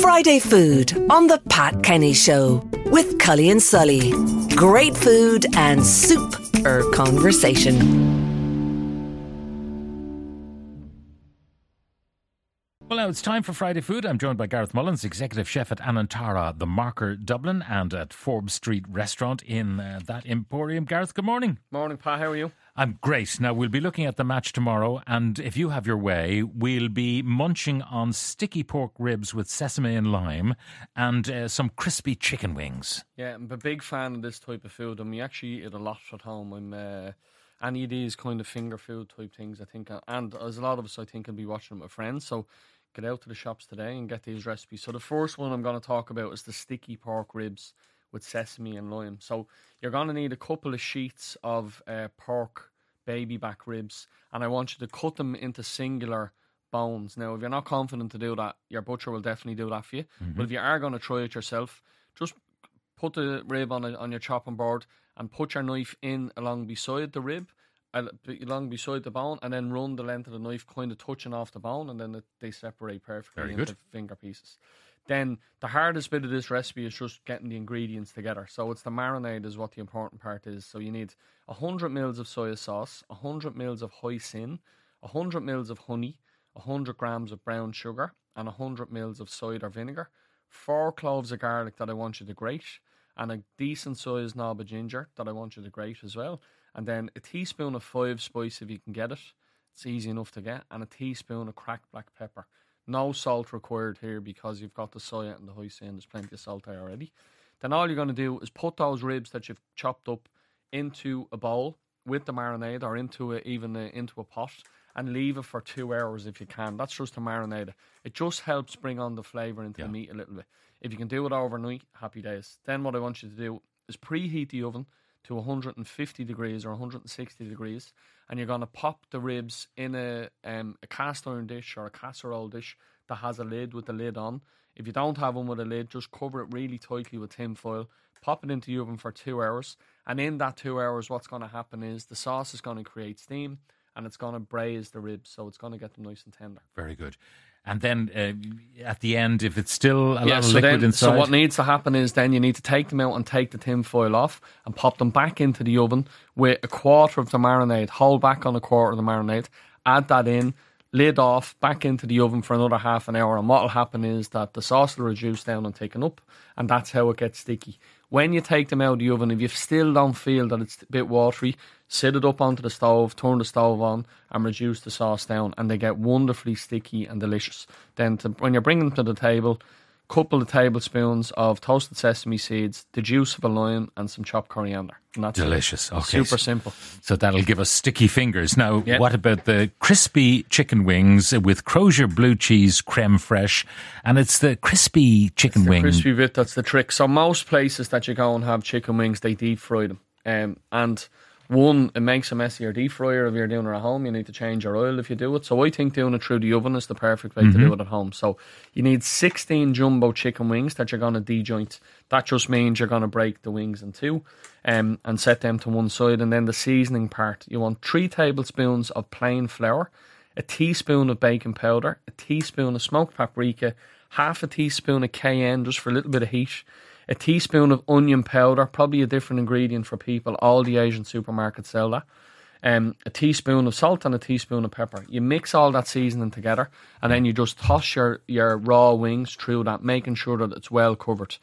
Friday Food on the Pat Kenny Show with Cully and Sully. Great food and soup super conversation. Well, now it's time for Friday Food. I'm joined by Gareth Mullins, executive chef at Anantara, the Marker Dublin, and at Forbes Street Restaurant in uh, that Emporium. Gareth, good morning. Morning, Pa. How are you? I'm great. Now, we'll be looking at the match tomorrow, and if you have your way, we'll be munching on sticky pork ribs with sesame and lime and uh, some crispy chicken wings. Yeah, I'm a big fan of this type of food, and we actually eat it a lot at home. I'm uh, any of these kind of finger food type things, I think, and as a lot of us, I think, can be watching with friends. So get out to the shops today and get these recipes. So the first one I'm going to talk about is the sticky pork ribs with sesame and lime. So you're going to need a couple of sheets of uh, pork baby back ribs, and I want you to cut them into singular bones. Now, if you're not confident to do that, your butcher will definitely do that for you. Mm-hmm. But if you are going to try it yourself, just put the rib on a, on your chopping board and put your knife in along beside the rib along beside the bone and then run the length of the knife kind of touching off the bone and then they separate perfectly Very into good. finger pieces. Then the hardest bit of this recipe is just getting the ingredients together. So it's the marinade is what the important part is. So you need 100 mils of soy sauce, 100 mils of hoisin, 100 mils of honey, 100 grams of brown sugar, and 100 mils of cider vinegar, four cloves of garlic that I want you to grate, and a decent sized knob of ginger that I want you to grate as well and then a teaspoon of five spice if you can get it. It's easy enough to get, and a teaspoon of cracked black pepper. No salt required here because you've got the soya and the hoisin. There's plenty of salt there already. Then all you're going to do is put those ribs that you've chopped up into a bowl with the marinade, or into a, even a, into a pot, and leave it for two hours if you can. That's just to marinate it. It just helps bring on the flavour into Yeah. the meat a little bit. If you can do it overnight, happy days. Then what I want you to do is preheat the oven to 150 degrees or 160 degrees, and you're going to pop the ribs in a um, a cast iron dish or a casserole dish that has a lid with the lid on. If you don't have one with a lid, just cover it really tightly with tin foil. Pop it into the oven for two hours, and in that two hours, what's going to happen is the sauce is going to create steam, and it's going to braise the ribs, so it's going to get them nice and tender. Very good. And then uh, at the end, if it's still a lot of so liquid then, inside, So what needs to happen is then you need to take them out and take the tin foil off and pop them back into the oven with a quarter of the marinade. Hold back on a quarter of the marinade. Add that in. Lid off, back into the oven for another half an hour. And what will happen is that the sauce will reduce down and taken up, and that's how it gets sticky. When you take them out of the oven, if you still don't feel that it's a bit watery, sit it up onto the stove, turn the stove on, and reduce the sauce down, and they get wonderfully sticky and delicious. Then, to, when you're bringing them to the table, couple of tablespoons of toasted sesame seeds, the juice of a lime, and some chopped coriander. And that's it. delicious. Okay, Super simple. So that'll give us sticky fingers. Now, Yeah. what about the crispy chicken wings with Crozier blue cheese creme fraiche? And it's the crispy chicken The wing. crispy bit, that's the trick. So most places that you go and have chicken wings, they deep fry them. Um, and one, it makes a messier deep fryer if you're doing it at home. You need to change your oil if you do it. So I think doing it through the oven is the perfect way to do it at home. So you need 16 jumbo chicken wings that you're going to dejoint. That just means you're going to break the wings in two um, and set them to one side. And then the seasoning part, you want three tablespoons of plain flour, a teaspoon of baking powder, a teaspoon of smoked paprika, half a teaspoon of cayenne just for a little bit of heat, a teaspoon of onion powder, probably a different ingredient for people. All the Asian supermarkets sell that. Um, a teaspoon of salt and a teaspoon of pepper. You mix all that seasoning together, and then you just toss your, your raw wings through that, making sure that it's well covered.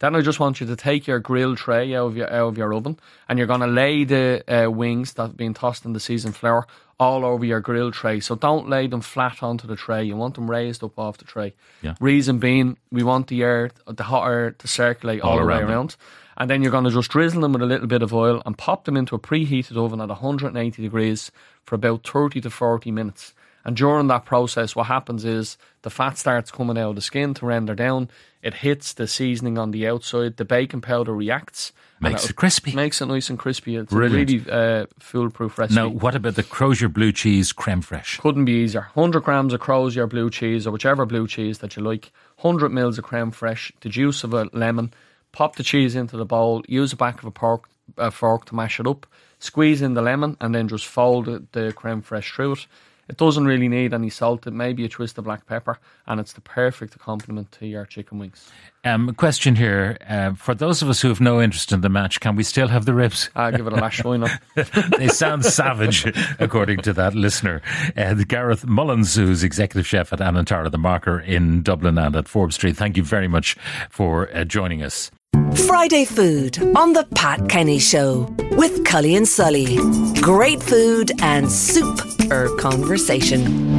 Then I just want you to take your grill tray out of your out of your oven, and you're going to lay the uh, wings that have been tossed in the seasoned flour all over your grill tray. So don't lay them flat onto the tray. You want them raised up off the tray. Yeah. Reason being, we want the air, the hot air, to circulate all, All the way around. And then you're going to just drizzle them with a little bit of oil and pop them into a preheated oven at 180 degrees for about 30 to 40 minutes. And during that process, what happens is the fat starts coming out of the skin to render down. It hits the seasoning on the outside. The baking powder reacts. Makes it crispy. Makes it nice and crispy. It's Brilliant. a really uh, foolproof recipe. Now, what about the Crozier blue cheese creme fraiche? Couldn't be easier. 100 grams of Crozier blue cheese or whichever blue cheese that you like. 100 mils of creme fraiche. The juice of a lemon. Pop the cheese into the bowl. Use the back of a pork, a fork to mash it up. Squeeze in the lemon and then just fold the, the creme fraiche through it. It doesn't really need any salt. It may be a twist of black pepper, and it's the perfect accompaniment to your chicken wings. Um, question here: uh, For those of us who have no interest in the match, can we still have the ribs? I give it a lash. Why not? they sound savage, according to that listener. Uh, Gareth Mullins, who's executive chef at Anantara the Marker in Dublin and at Forbes Street. Thank you very much for uh, joining us. Friday Food on the Pat Kenny Show with Cully and Sully. Great food and super conversation.